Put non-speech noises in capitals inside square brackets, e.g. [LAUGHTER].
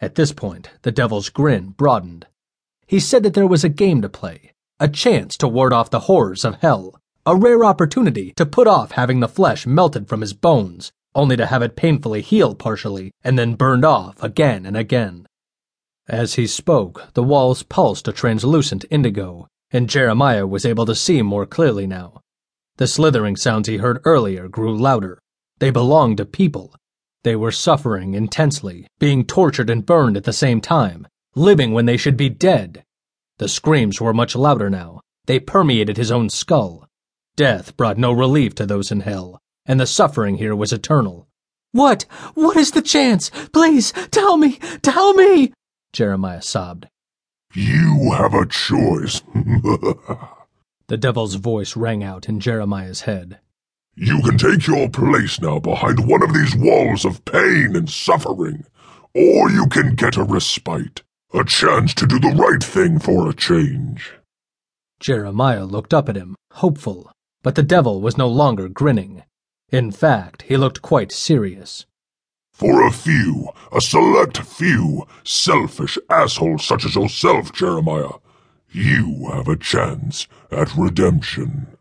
At this point, the devil's grin broadened. He said that there was a game to play, a chance to ward off the horrors of hell, a rare opportunity to put off having the flesh melted from his bones, only to have it painfully heal partially and then burned off again and again. As he spoke, the walls pulsed a translucent indigo, and Jeremiah was able to see more clearly now. The slithering sounds he heard earlier grew louder. They belonged to people. They were suffering intensely, being tortured and burned at the same time, living when they should be dead. The screams were much louder now. They permeated his own skull. Death brought no relief to those in hell, and the suffering here was eternal. What? What is the chance? Please, tell me, tell me! Jeremiah sobbed. You have a choice. [LAUGHS] the devil's voice rang out in Jeremiah's head. You can take your place now behind one of these walls of pain and suffering, or you can get a respite, a chance to do the right thing for a change. Jeremiah looked up at him, hopeful, but the devil was no longer grinning. In fact, he looked quite serious. For a few, a select few, selfish assholes such as yourself, Jeremiah, you have a chance at redemption.